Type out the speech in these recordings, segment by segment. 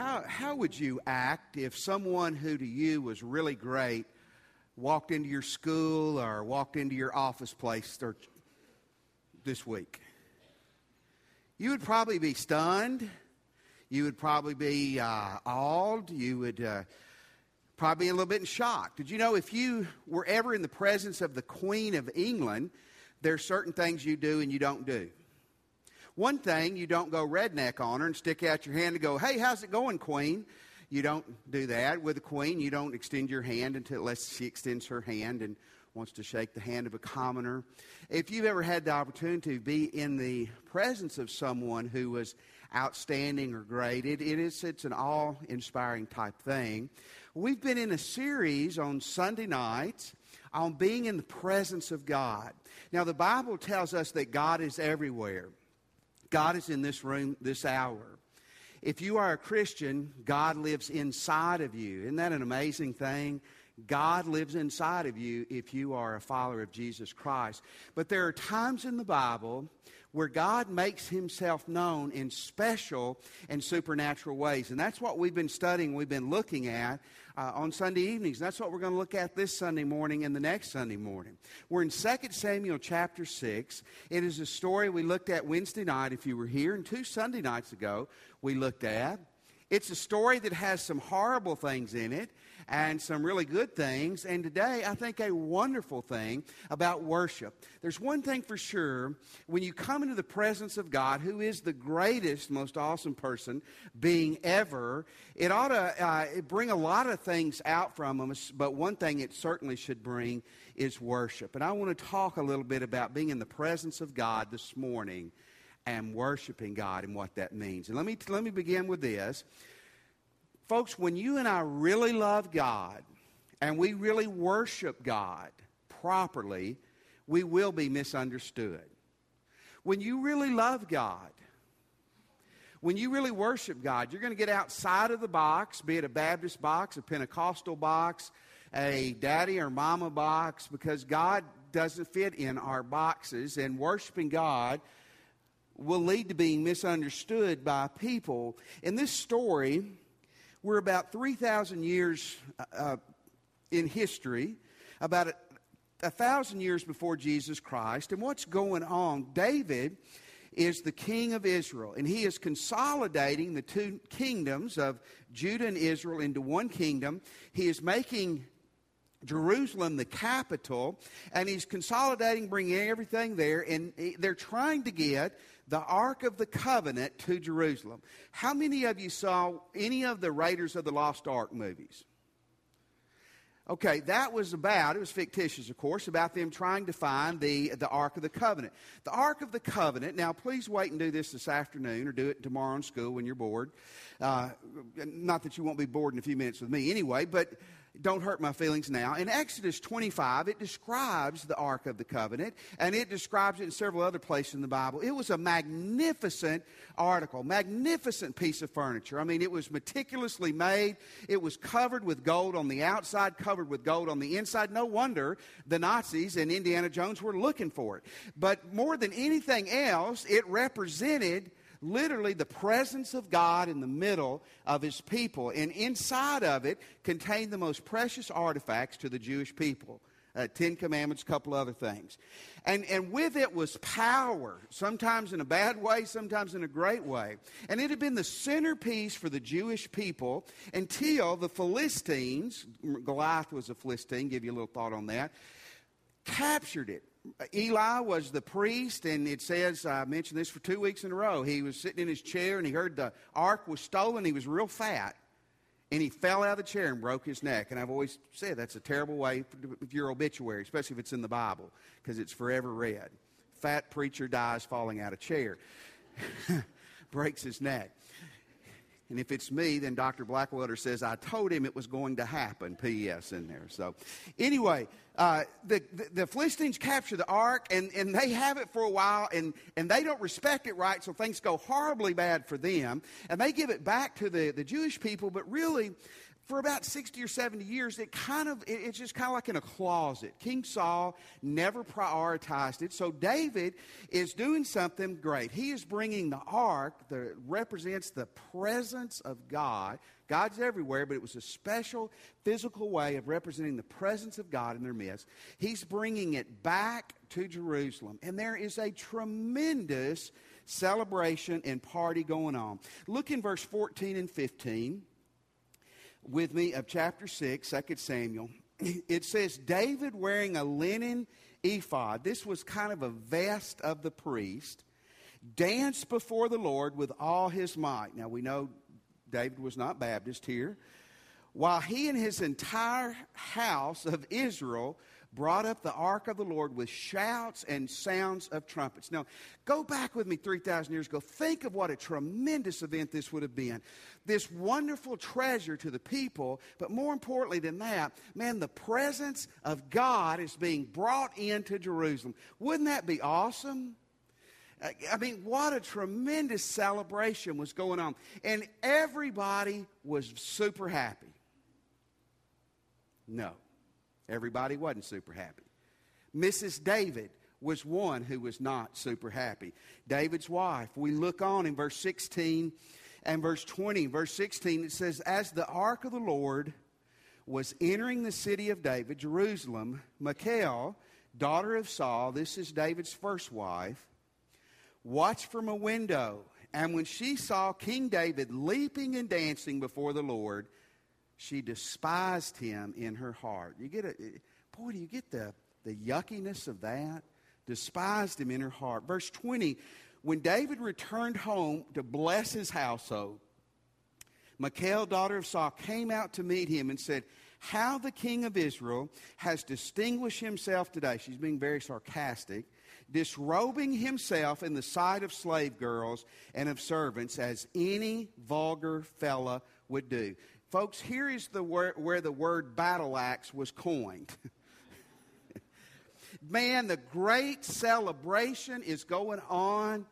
how, how would you act if someone who to you was really great walked into your school or walked into your office place this week? You would probably be stunned. You would probably be uh, awed. You would uh, probably be a little bit in shock. Did you know if you were ever in the presence of the Queen of England, there are certain things you do and you don't do? One thing, you don't go redneck on her and stick out your hand and go, hey, how's it going, Queen? You don't do that. With a queen, you don't extend your hand until unless she extends her hand and wants to shake the hand of a commoner. If you've ever had the opportunity to be in the presence of someone who was outstanding or great, it, it is it's an awe-inspiring type thing. We've been in a series on Sunday nights on being in the presence of God. Now, the Bible tells us that God is everywhere. God is in this room this hour. If you are a Christian, God lives inside of you. Isn't that an amazing thing? God lives inside of you if you are a follower of Jesus Christ. But there are times in the Bible where God makes himself known in special and supernatural ways. And that's what we've been studying, we've been looking at uh, on Sunday evenings. And that's what we're going to look at this Sunday morning and the next Sunday morning. We're in 2 Samuel chapter 6. It is a story we looked at Wednesday night, if you were here, and two Sunday nights ago we looked at. It's a story that has some horrible things in it and some really good things. And today, I think a wonderful thing about worship. There's one thing for sure when you come into the presence of God, who is the greatest, most awesome person being ever, it ought to uh, bring a lot of things out from us. But one thing it certainly should bring is worship. And I want to talk a little bit about being in the presence of God this morning and worshiping God and what that means. And let me, let me begin with this. Folks, when you and I really love God and we really worship God properly, we will be misunderstood. When you really love God, when you really worship God, you're going to get outside of the box, be it a Baptist box, a Pentecostal box, a daddy or mama box, because God doesn't fit in our boxes. And worshiping God will lead to being misunderstood by people. In this story, we're about 3,000 years uh, uh, in history, about a, a thousand years before Jesus Christ. And what's going on? David is the king of Israel, and he is consolidating the two kingdoms of Judah and Israel into one kingdom. He is making Jerusalem the capital, and he's consolidating, bringing everything there, and they're trying to get the Ark of the Covenant to Jerusalem. How many of you saw any of the Raiders of the Lost Ark movies? Okay, that was about, it was fictitious, of course, about them trying to find the, the Ark of the Covenant. The Ark of the Covenant, now please wait and do this this afternoon or do it tomorrow in school when you're bored. Uh, not that you won't be bored in a few minutes with me anyway, but don't hurt my feelings now. In Exodus 25, it describes the Ark of the Covenant, and it describes it in several other places in the Bible. It was a magnificent article, magnificent piece of furniture. I mean, it was meticulously made. It was covered with gold on the outside, covered with gold on the inside. No wonder the Nazis and Indiana Jones were looking for it. But more than anything else, it represented literally the presence of God in the middle of his people. And inside of it contained the most precious artifacts to the Jewish people. Uh, Ten Commandments, a couple other things. And, and with it was power, sometimes in a bad way, sometimes in a great way. And it had been the centerpiece for the Jewish people until the Philistines, Goliath was a Philistine, give you a little thought on that, captured it. Eli was the priest, and it says, I mentioned this for two weeks in a row. He was sitting in his chair and he heard the ark was stolen. He was real fat, and he fell out of the chair and broke his neck. And I've always said that's a terrible way with your obituary, especially if it's in the Bible, because it's forever read. Fat preacher dies falling out of chair, breaks his neck. And if it's me, then Dr. Blackwater says, I told him it was going to happen. P.S. in there. So, anyway, uh, the, the, the, Philistines capture the ark, and, and they have it for a while, and, and they don't respect it right, so things go horribly bad for them. And they give it back to the, the Jewish people, but really, for about 60 or 70 years, it kind of, it, it's just kind of like in a closet. King Saul never prioritized it. So David is doing something great. He is bringing the ark that represents the presence of God. God's everywhere, but it was a special physical way of representing the presence of God in their midst. He's bringing it back to Jerusalem. And there is a tremendous celebration and party going on. Look in verse 14 and 15 with me of chapter 6, 2 Samuel. It says, David wearing a linen ephod, this was kind of a vest of the priest, danced before the Lord with all his might. Now we know David was not Baptist here. While he and his entire house of Israel brought up the ark of the Lord with shouts and sounds of trumpets. Now, go back with me 3,000 years ago. Think of what a tremendous event this would have been. This wonderful treasure to the people, but more importantly than that, man, the presence of God is being brought into Jerusalem. Wouldn't that be awesome? I mean, what a tremendous celebration was going on. And everybody was super happy. No. Everybody wasn't super happy. Mrs. David was one who was not super happy. David's wife, we look on in verse 16 and verse 20. Verse 16, it says, As the ark of the Lord was entering the city of David, Jerusalem, Michal, daughter of Saul, this is David's first wife, watched from a window. And when she saw King David leaping and dancing before the Lord, she despised him in her heart. You get a boy, do you get the, the yuckiness of that? Despised him in her heart. Verse 20, when David returned home to bless his household, Michal, daughter of Saul, came out to meet him and said, How the king of Israel has distinguished himself today. She's being very sarcastic, disrobing himself in the sight of slave girls and of servants as any vulgar fella would do. Folks, here is the where the word battle axe was coined. Man, the great celebration is going on.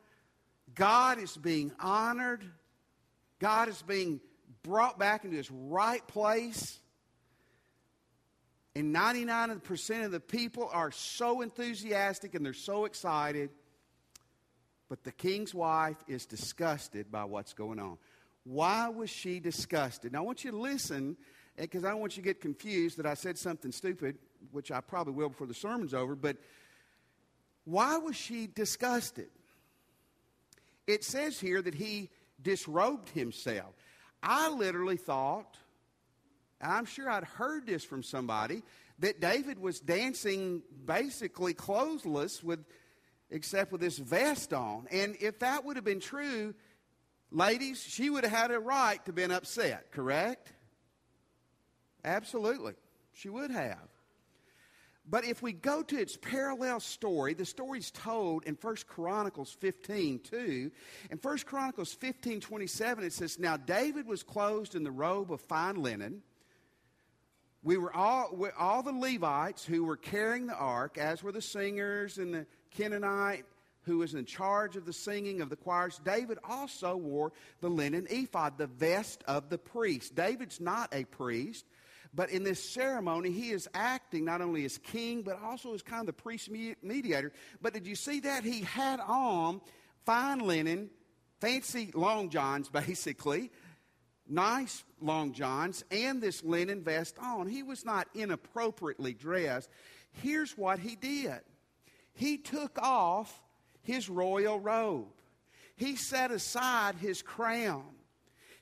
God is being honored. God is being brought back into his right place. And 99% of the people are so enthusiastic and they're so excited. But the king's wife is disgusted by what's going on. Why was she disgusted? Now, I want you to listen eh, because I don't want you to get confused that I said something stupid, which I probably will before the sermon's over, but why was she disgusted? It says here that he disrobed himself. I literally thought, and I'm sure I'd heard this from somebody, that David was dancing basically clothesless with except with this vest on. And if that would have been true, Ladies, she would have had a right to been upset, correct? Absolutely. She would have. But if we go to its parallel story, the story's told in 1 Chronicles 15, 2. In 1 Chronicles 15, 27, it says, Now David was clothed in the robe of fine linen. We were all, all the Levites who were carrying the ark, as were the singers and the Kenite who was in charge of the singing of the choirs, David also wore the linen ephod, the vest of the priest. David's not a priest, but in this ceremony, he is acting not only as king, but also as kind of the priest mediator. But did you see that? He had on fine linen, fancy long johns, basically, nice long johns, and this linen vest on. He was not inappropriately dressed. Here's what he did he took off his royal robe. He set aside his crown.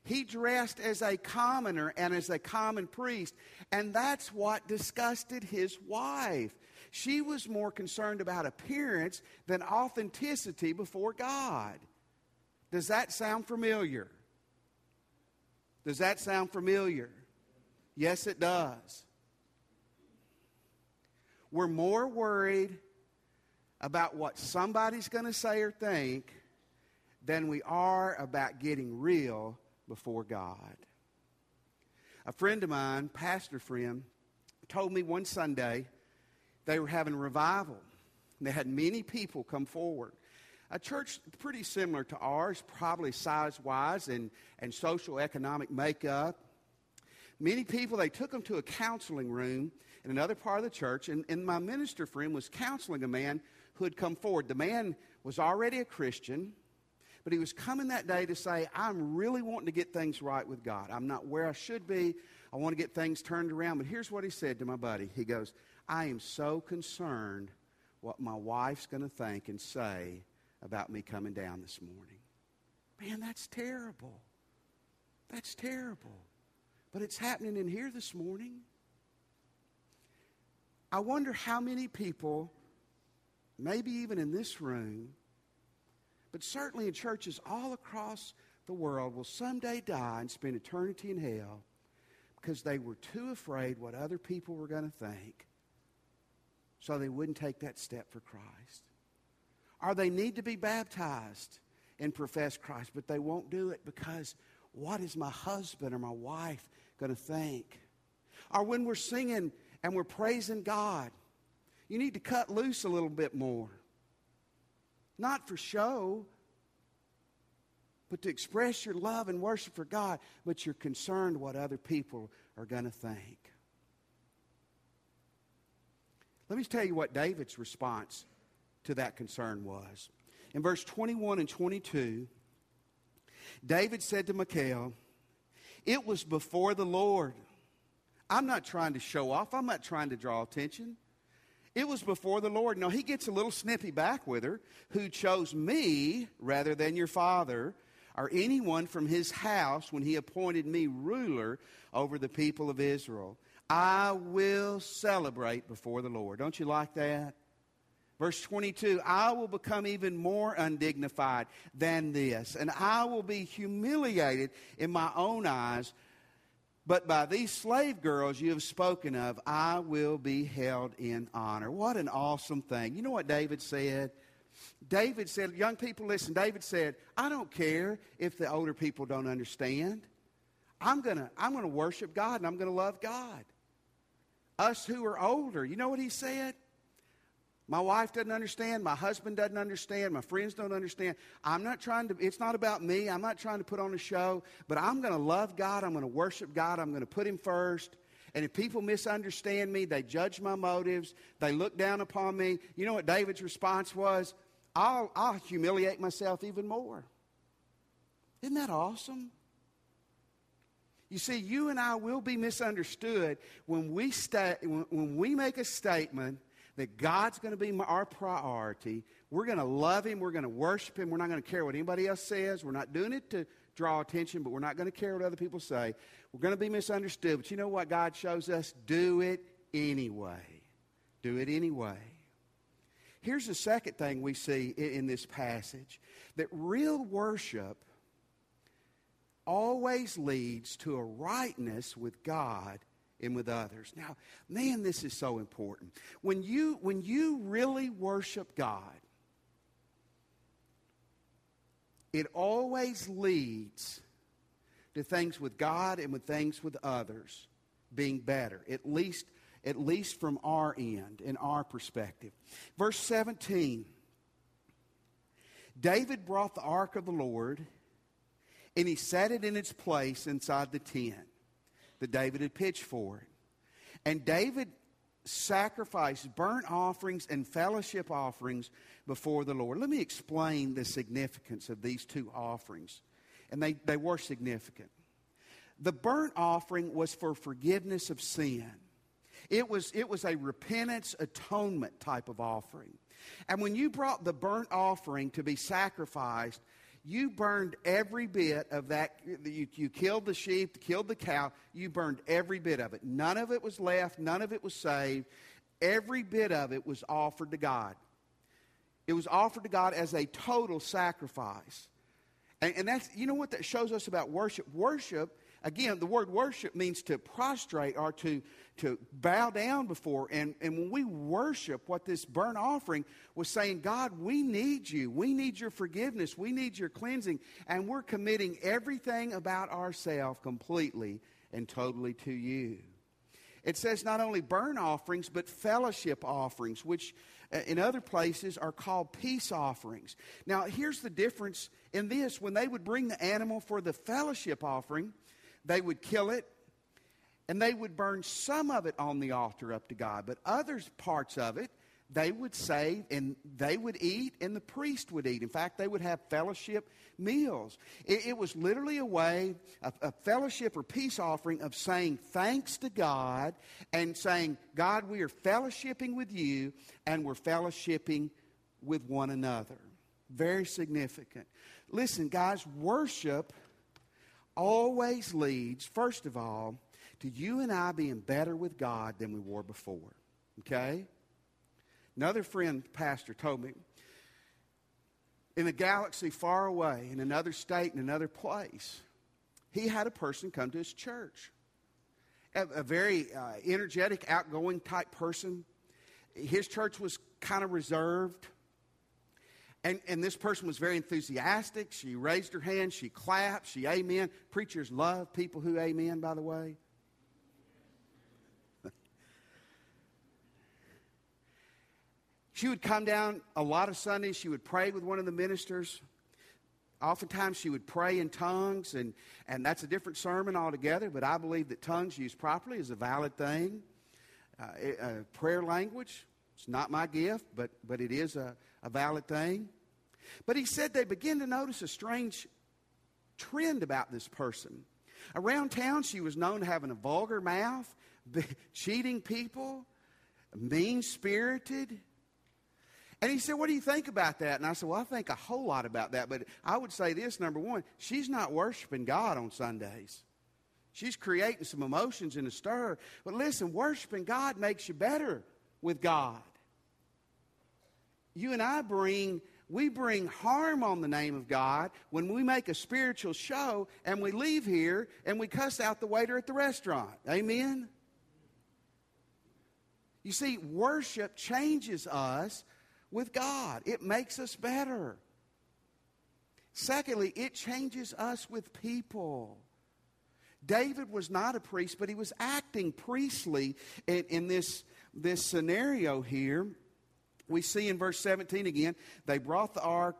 He dressed as a commoner and as a common priest. And that's what disgusted his wife. She was more concerned about appearance than authenticity before God. Does that sound familiar? Does that sound familiar? Yes, it does. We're more worried about what somebody's going to say or think than we are about getting real before God. A friend of mine, pastor friend, told me one Sunday they were having a revival. They had many people come forward. A church pretty similar to ours, probably size wise and, and social economic makeup. Many people, they took them to a counseling room in another part of the church, and, and my minister friend was counseling a man who had come forward. The man was already a Christian, but he was coming that day to say, I'm really wanting to get things right with God. I'm not where I should be. I want to get things turned around. But here's what he said to my buddy He goes, I am so concerned what my wife's going to think and say about me coming down this morning. Man, that's terrible. That's terrible. But it's happening in here this morning. I wonder how many people, maybe even in this room, but certainly in churches all across the world, will someday die and spend eternity in hell because they were too afraid what other people were going to think, so they wouldn't take that step for Christ. Or they need to be baptized and profess Christ, but they won't do it because what is my husband or my wife going to think? Or when we're singing and we're praising God, you need to cut loose a little bit more. Not for show, but to express your love and worship for God, but you're concerned what other people are going to think. Let me tell you what David's response to that concern was. In verse 21 and 22, David said to Michal, It was before the Lord. I'm not trying to show off, I'm not trying to draw attention. It was before the Lord. No, he gets a little snippy back with her, who chose me rather than your father or anyone from his house when he appointed me ruler over the people of Israel. I will celebrate before the Lord. Don't you like that? Verse 22 I will become even more undignified than this, and I will be humiliated in my own eyes. But by these slave girls you have spoken of, I will be held in honor. What an awesome thing. You know what David said? David said, Young people, listen, David said, I don't care if the older people don't understand. I'm going to I'm going to worship God and I'm going to love God. Us who are older, you know what he said? My wife doesn't understand. My husband doesn't understand. My friends don't understand. I'm not trying to, it's not about me. I'm not trying to put on a show, but I'm going to love God. I'm going to worship God. I'm going to put Him first. And if people misunderstand me, they judge my motives, they look down upon me. You know what David's response was? I'll, I'll humiliate myself even more. Isn't that awesome? You see, you and I will be misunderstood when we, sta- when we make a statement that God's going to be our priority. We're going to love Him. We're going to worship Him. We're not going to care what anybody else says. We're not doing it to draw attention, but we're not going to care what other people say. We're going to be misunderstood. But you know what God shows us? Do it anyway. Do it anyway. Here's the second thing we see in this passage that real worship always leads to a rightness with God and with others. Now, man, this is so important. When you, when you really worship God, it always leads to things with God and with things with others being better, at least, at least from our end, in our perspective. Verse 17 David brought the ark of the Lord and he set it in its place inside the tent that David had pitched for it. And David sacrificed burnt offerings and fellowship offerings before the Lord. Let me explain the significance of these two offerings. And they, they were significant. The burnt offering was for forgiveness of sin. It was, it was a repentance atonement type of offering. And when you brought the burnt offering to be sacrificed, you burned every bit of that. You, you killed the sheep, killed the cow. You burned every bit of it. None of it was left. None of it was saved. Every bit of it was offered to God. It was offered to God as a total sacrifice. And, and that's, you know what that shows us about worship? Worship Again, the word worship means to prostrate or to, to bow down before. And, and when we worship, what this burnt offering was saying, God, we need you. We need your forgiveness. We need your cleansing. And we're committing everything about ourselves completely and totally to you. It says not only burnt offerings, but fellowship offerings, which uh, in other places are called peace offerings. Now, here's the difference in this when they would bring the animal for the fellowship offering, they would kill it, And they would burn some of it on the altar up to God, but other parts of it they would save and they would eat and the priest would eat. In fact, they would have fellowship meals. It, it was literally a way, a, a fellowship or peace offering of saying thanks to God and saying, God, we are fellowshipping with you and we're fellowshipping with one another. Very significant. Listen, guys, worship always leads, first of all, to you and I being better with God than we were before. Okay? Another friend, pastor, told me in a galaxy far away, in another state, in another place, he had a person come to his church. A, a very uh, energetic, outgoing type person. His church was kind of reserved. And, and this person was very enthusiastic. She raised her hand, she clapped, she amen. Preachers love people who amen, by the way. She would come down a lot of Sundays. She would pray with one of the ministers. Oftentimes, she would pray in tongues, and, and that's a different sermon altogether, but I believe that tongues used properly is a valid thing. Uh, a prayer language, it's not my gift, but, but it is a, a valid thing. But he said they began to notice a strange trend about this person. Around town, she was known to having a vulgar mouth, cheating people, mean spirited. And he said, What do you think about that? And I said, Well, I think a whole lot about that. But I would say this number one, she's not worshiping God on Sundays. She's creating some emotions in a stir. But listen, worshiping God makes you better with God. You and I bring we bring harm on the name of God when we make a spiritual show and we leave here and we cuss out the waiter at the restaurant. Amen? You see, worship changes us with God, it makes us better. Secondly, it changes us with people. David was not a priest, but he was acting priestly in, in this, this scenario here. We see in verse 17 again, they brought the ark,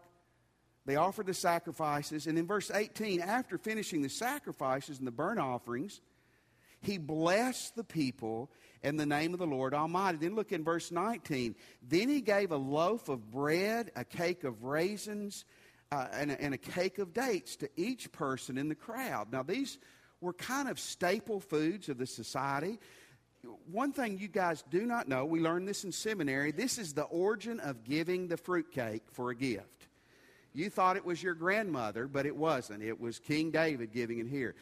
they offered the sacrifices, and in verse 18, after finishing the sacrifices and the burnt offerings, he blessed the people in the name of the Lord Almighty. Then look in verse 19. Then he gave a loaf of bread, a cake of raisins, uh, and, a, and a cake of dates to each person in the crowd. Now, these were kind of staple foods of the society. One thing you guys do not know, we learned this in seminary, this is the origin of giving the fruitcake for a gift. You thought it was your grandmother, but it wasn't. It was King David giving it here.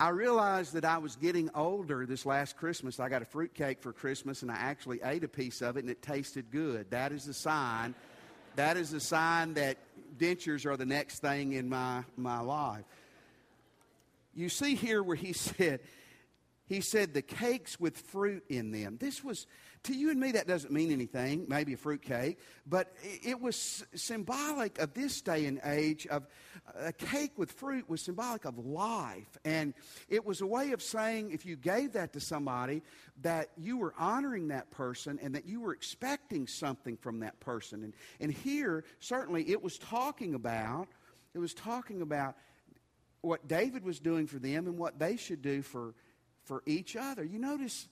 I realized that I was getting older this last Christmas. I got a fruitcake for Christmas and I actually ate a piece of it and it tasted good. That is a sign. That is a sign that dentures are the next thing in my, my life. You see here where he said, he said the cakes with fruit in them. This was, to you and me, that doesn't mean anything, maybe a fruit cake, but it was symbolic of this day and age of a cake with fruit was symbolic of life. And it was a way of saying, if you gave that to somebody, that you were honoring that person and that you were expecting something from that person. And, and here, certainly, it was talking about, it was talking about what David was doing for them and what they should do for for each other. You notice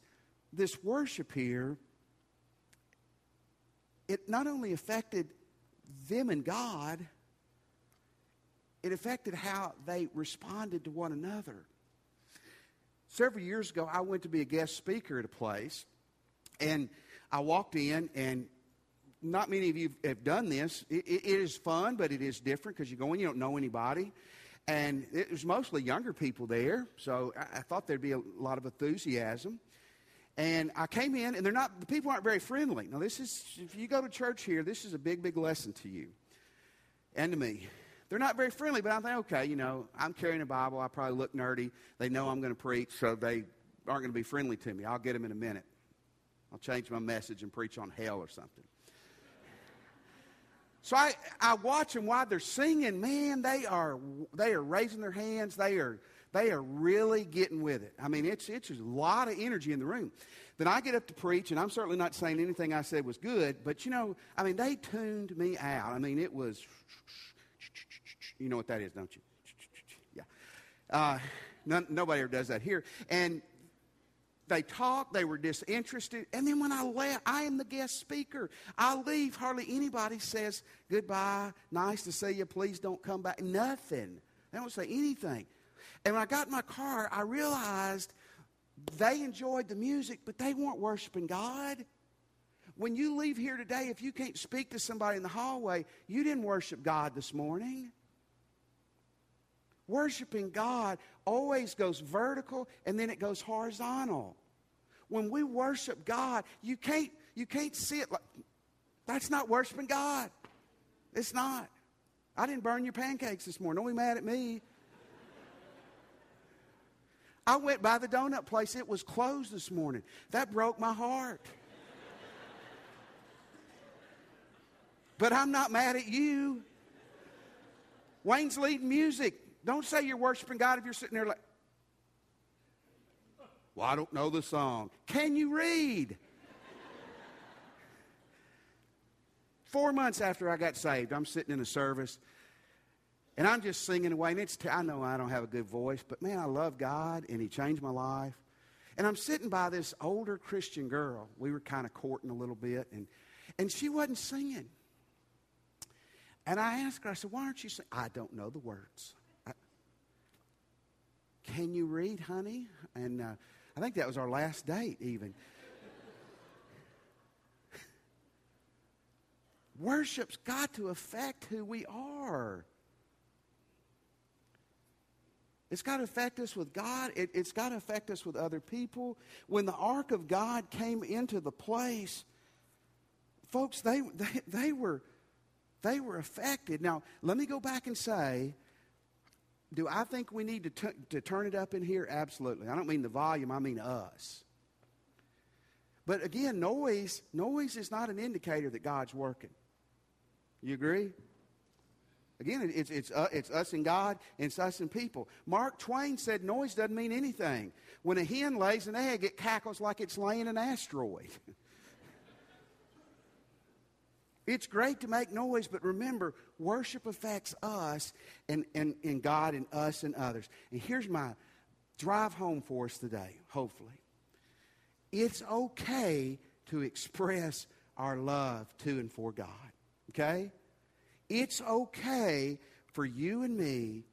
this worship here, it not only affected them and God, it affected how they responded to one another. Several years ago, I went to be a guest speaker at a place, and I walked in, and not many of you have done this. it, it is fun, but it is different because you go in, you don't know anybody. And it was mostly younger people there, so I, I thought there'd be a lot of enthusiasm. And I came in, and they're not, the people aren't very friendly. Now, this is, if you go to church here, this is a big, big lesson to you and to me. They're not very friendly, but I'm thinking, okay, you know, I'm carrying a Bible. I probably look nerdy. They know I'm going to preach, so they aren't going to be friendly to me. I'll get them in a minute. I'll change my message and preach on hell or something. So I, I watch them while they're singing. Man, they are they are raising their hands. They are they are really getting with it. I mean, it's it's a lot of energy in the room. Then I get up to preach, and I'm certainly not saying anything I said was good, but you know, I mean, they tuned me out. I mean, it was, you know what that is, don't you? Yeah. Uh, None, nobody ever does that here. And they talk, they were disinterested. And then when I left, I am the guest speaker. I leave, hardly anybody says goodbye, nice to see you, please don't come back. Nothing. They don't say anything. And when I got in my car, I realized they enjoyed the music, but they weren't worshiping God. When you leave here today, if you can't speak to somebody in the hallway, you didn't worship God this morning. Worshiping God always goes vertical and then it goes horizontal. When we worship God, you can't, you can't see it like that's not worshiping God. It's not. I didn't burn your pancakes this morning. Don't be mad at me. I went by the donut place. It was closed this morning. That broke my heart. but I'm not mad at you. Wayne's leading music. Don't say you're worshiping God if you're sitting there like, well, I don't know the song. Can you read? Four months after I got saved, I'm sitting in a service and I'm just singing away. And it's, t- I know I don't have a good voice, but man, I love God and He changed my life. And I'm sitting by this older Christian girl. We were kind of courting a little bit, and, and she wasn't singing. And I asked her, I said, Why aren't you singing? I don't know the words. Can you read, honey? And uh, I think that was our last date, even. Worship's got to affect who we are. It's got to affect us with God. It, has got to affect us with other people. When the ark of God came into the place, folks, they, they, they, were, they were affected. Now, let me go back and say do I think we need to, t- to turn it up in here? Absolutely. I don't mean the volume, I mean us. But again, noise, noise is not an indicator that God's working. You agree? Again, it's, it's, uh, it's us and God, and it's us and people. Mark Twain said noise doesn't mean anything. When a hen lays an egg, it cackles like it's laying an asteroid. It's great to make noise, but remember, worship affects us and, and, and God and us and others. And here's my drive home for us today, hopefully. It's okay to express our love to and for God, okay? It's okay for you and me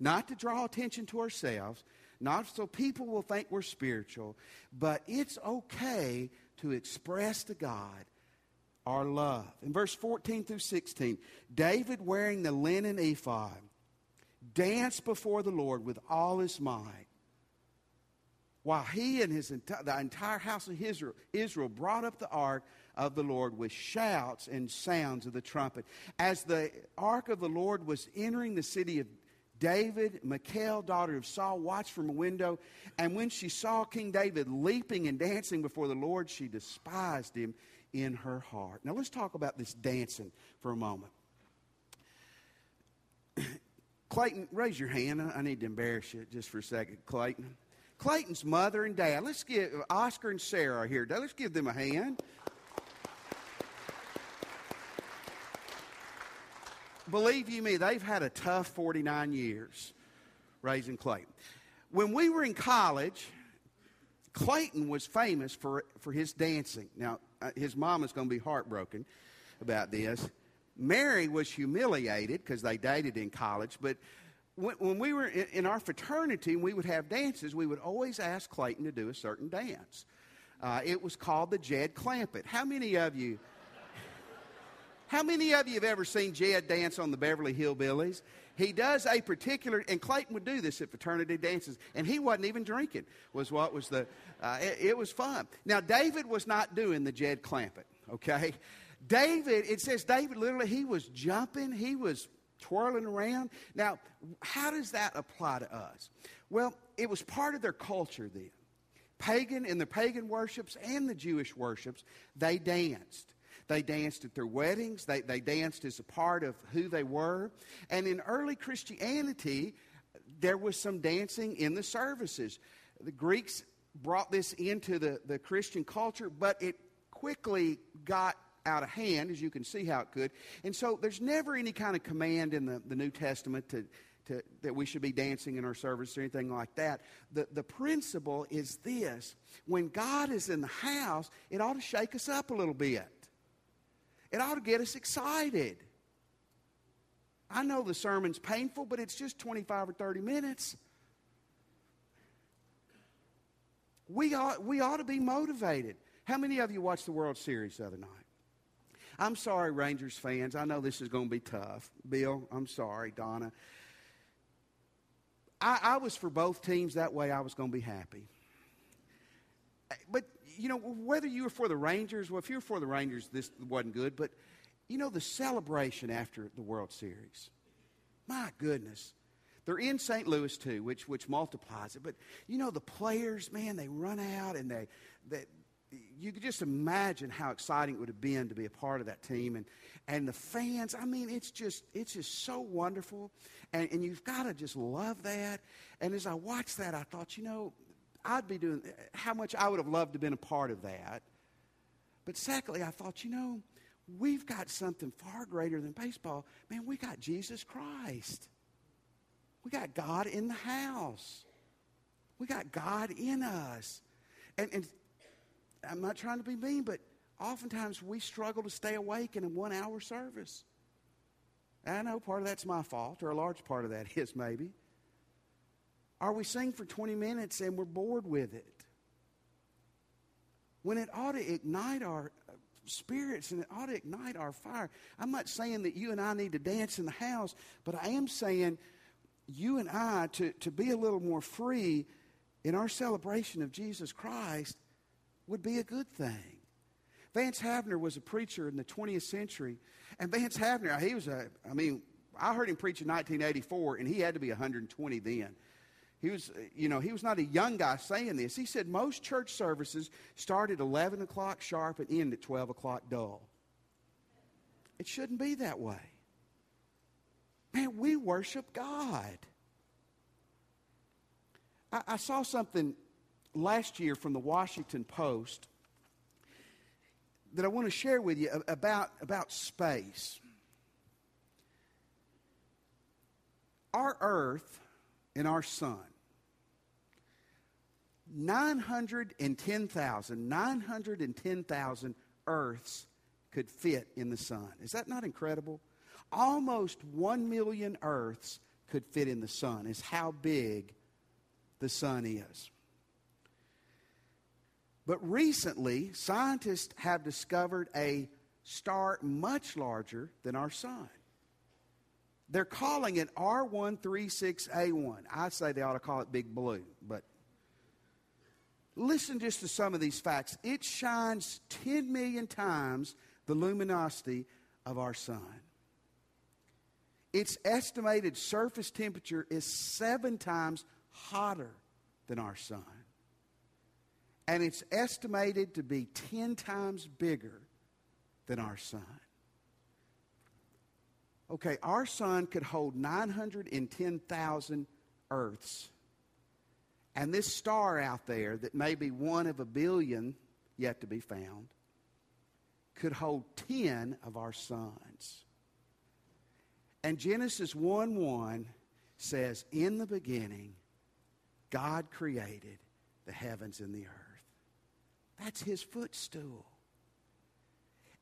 not to draw attention to ourselves, not so people will think we're spiritual, but it's okay to express to God our love. In verse 14 through 16, David, wearing the linen ephod, danced before the Lord with all his might. While he and his enti- the entire house of Israel, Israel brought up the ark of the Lord with shouts and sounds of the trumpet. As the ark of the Lord was entering the city of David, Michal, daughter of Saul, watched from a window, and when she saw King David leaping and dancing before the Lord, she despised him in her heart. Now let's talk about this dancing for a moment. Clayton, raise your hand. I need to embarrass you just for a second, Clayton. Clayton's mother and dad. Let's give Oscar and Sarah here. Let's give them a hand. Believe you me, they've had a tough 49 years raising Clayton. When we were in college, Clayton was famous for, for his dancing. Now, his mom is going to be heartbroken about this. Mary was humiliated because they dated in college, but when, when we were in, in, our fraternity and we would have dances, we would always ask Clayton to do a certain dance. Uh, it was called the Jed Clampett. How many of you? How many of you have ever seen Jed dance on the Beverly Hillbillies? He does a particular, and Clayton would do this at fraternity dances, and he wasn't even drinking. Was what was the? Uh, it, it, was fun. Now David was not doing the Jed Clampett. Okay, David. It says David literally he was jumping, he was twirling around. Now, how does that apply to us? Well, it was part of their culture then. Pagan in the pagan worships and the Jewish worships, they danced. They danced at their weddings. They, they danced as a part of who they were. And in early Christianity, there was some dancing in the services. The Greeks brought this into the, the Christian culture, but it quickly got out of hand, as you can see how it could. And so there's never any kind of command in the, the New Testament to, to, that we should be dancing in our service or anything like that. The, the principle is this when God is in the house, it ought to shake us up a little bit, it ought to get us excited. I know the sermon's painful, but it's just 25 or 30 minutes. We ought, we ought to be motivated. How many of you watched the World Series the other night? I'm sorry, Rangers fans. I know this is going to be tough. Bill, I'm sorry. Donna. I, I was for both teams. That way I was going to be happy. But, you know, whether you were for the Rangers, well, if you were for the Rangers, this wasn't good. But, you know, the celebration after the World Series. My goodness. They're in St. Louis too, which which multiplies it. But you know the players, man, they run out and they, they you could just imagine how exciting it would have been to be a part of that team and and the fans i mean it's just it's just so wonderful and, and you've got to just love that and as i watched that i thought you know i'd be doing how much i would have loved to have been a part of that. But secondly i thought you know we've got something far greater than baseball. Man we got jesus christ. We got god in the house. We got god in us. And, and I'm not trying to be mean, but oftentimes we struggle to stay awake in a one hour service. I know part of that's my fault, or a large part of that is maybe. Or we sing for 20 minutes and we're bored with it. When it ought to ignite our uh, spirits and it ought to ignite our fire. I'm not saying that you and I need to dance in the house, but I am saying you and I to, to be a little more free in our celebration of Jesus Christ would be a good thing. Vance Havner was a preacher in the 20th century. And Vance Havner, he was a, I mean, I heard him preach in 1984, and he had to be 120 then. He was, you know, he was not a young guy saying this. He said most church services start at 11 o'clock sharp and end at 12 o'clock dull. It shouldn't be that way. Man, we worship God. I, I saw something last year from the Washington Post that I want to share with you about, about space. Our Earth and our Sun, 910,000, 910,000 Earths could fit in the Sun. Is that not incredible? Almost 1 million Earths could fit in the Sun, is how big the Sun is. But recently, scientists have discovered a star much larger than our sun. They're calling it R136A1. I say they ought to call it Big Blue, but listen just to some of these facts. It shines 10 million times the luminosity of our sun. Its estimated surface temperature is seven times hotter than our sun and it's estimated to be 10 times bigger than our sun. Okay, our sun could hold 910,000 Earths. And this star out there, that may be one of a billion yet to be found, could hold 10 of our suns. And Genesis 1 1 says, In the beginning, God created the heavens and the earth. That's his footstool.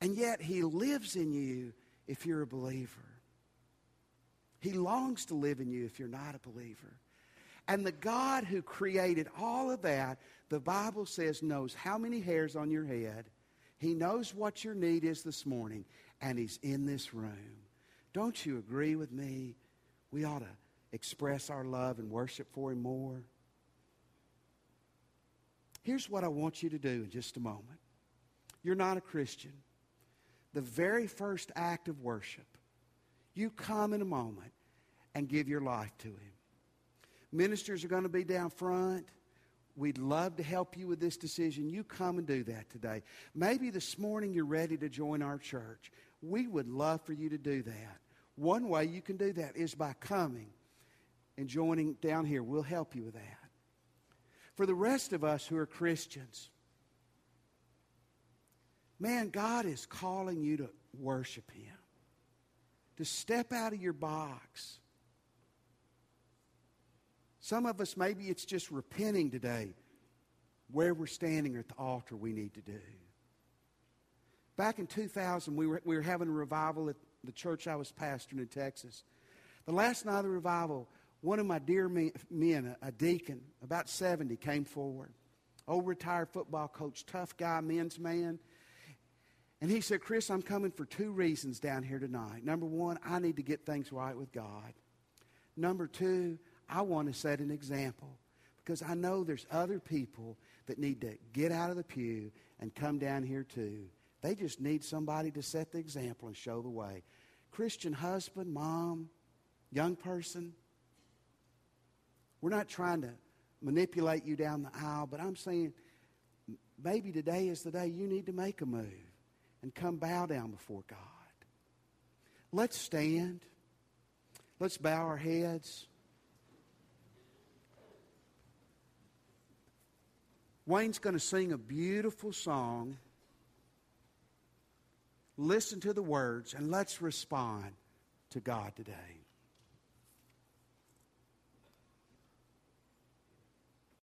And yet he lives in you if you're a believer. He longs to live in you if you're not a believer. And the God who created all of that, the Bible says, knows how many hairs on your head. He knows what your need is this morning, and He's in this room. Don't you agree with me? We ought to express our love and worship for Him more. Here's what I want you to do in just a moment. You're not a Christian. The very first act of worship, you come in a moment and give your life to Him. Ministers are going to be down front. We'd love to help you with this decision. You come and do that today. Maybe this morning you're ready to join our church. We would love for you to do that. One way you can do that is by coming and joining down here. We'll help you with that. For the rest of us who are Christians, man, God is calling you to worship Him, to step out of your box, Some of us, maybe it's just repenting today where we're standing at the altar we need to do. Back in 2000, we were, we were having a revival at the church I was pastoring in Texas. The last night of the revival, one of my dear men, a deacon, about 70, came forward. Old retired football coach, tough guy, men's man. And he said, Chris, I'm coming for two reasons down here tonight. Number one, I need to get things right with God. Number two, I want to set an example because I know there's other people that need to get out of the pew and come down here too. They just need somebody to set the example and show the way. Christian husband, mom, young person, we're not trying to manipulate you down the aisle, but I'm saying maybe today is the day you need to make a move and come bow down before God. Let's stand. Let's bow our heads. Wayne's going to sing a beautiful song. Listen to the words and let's respond to God today.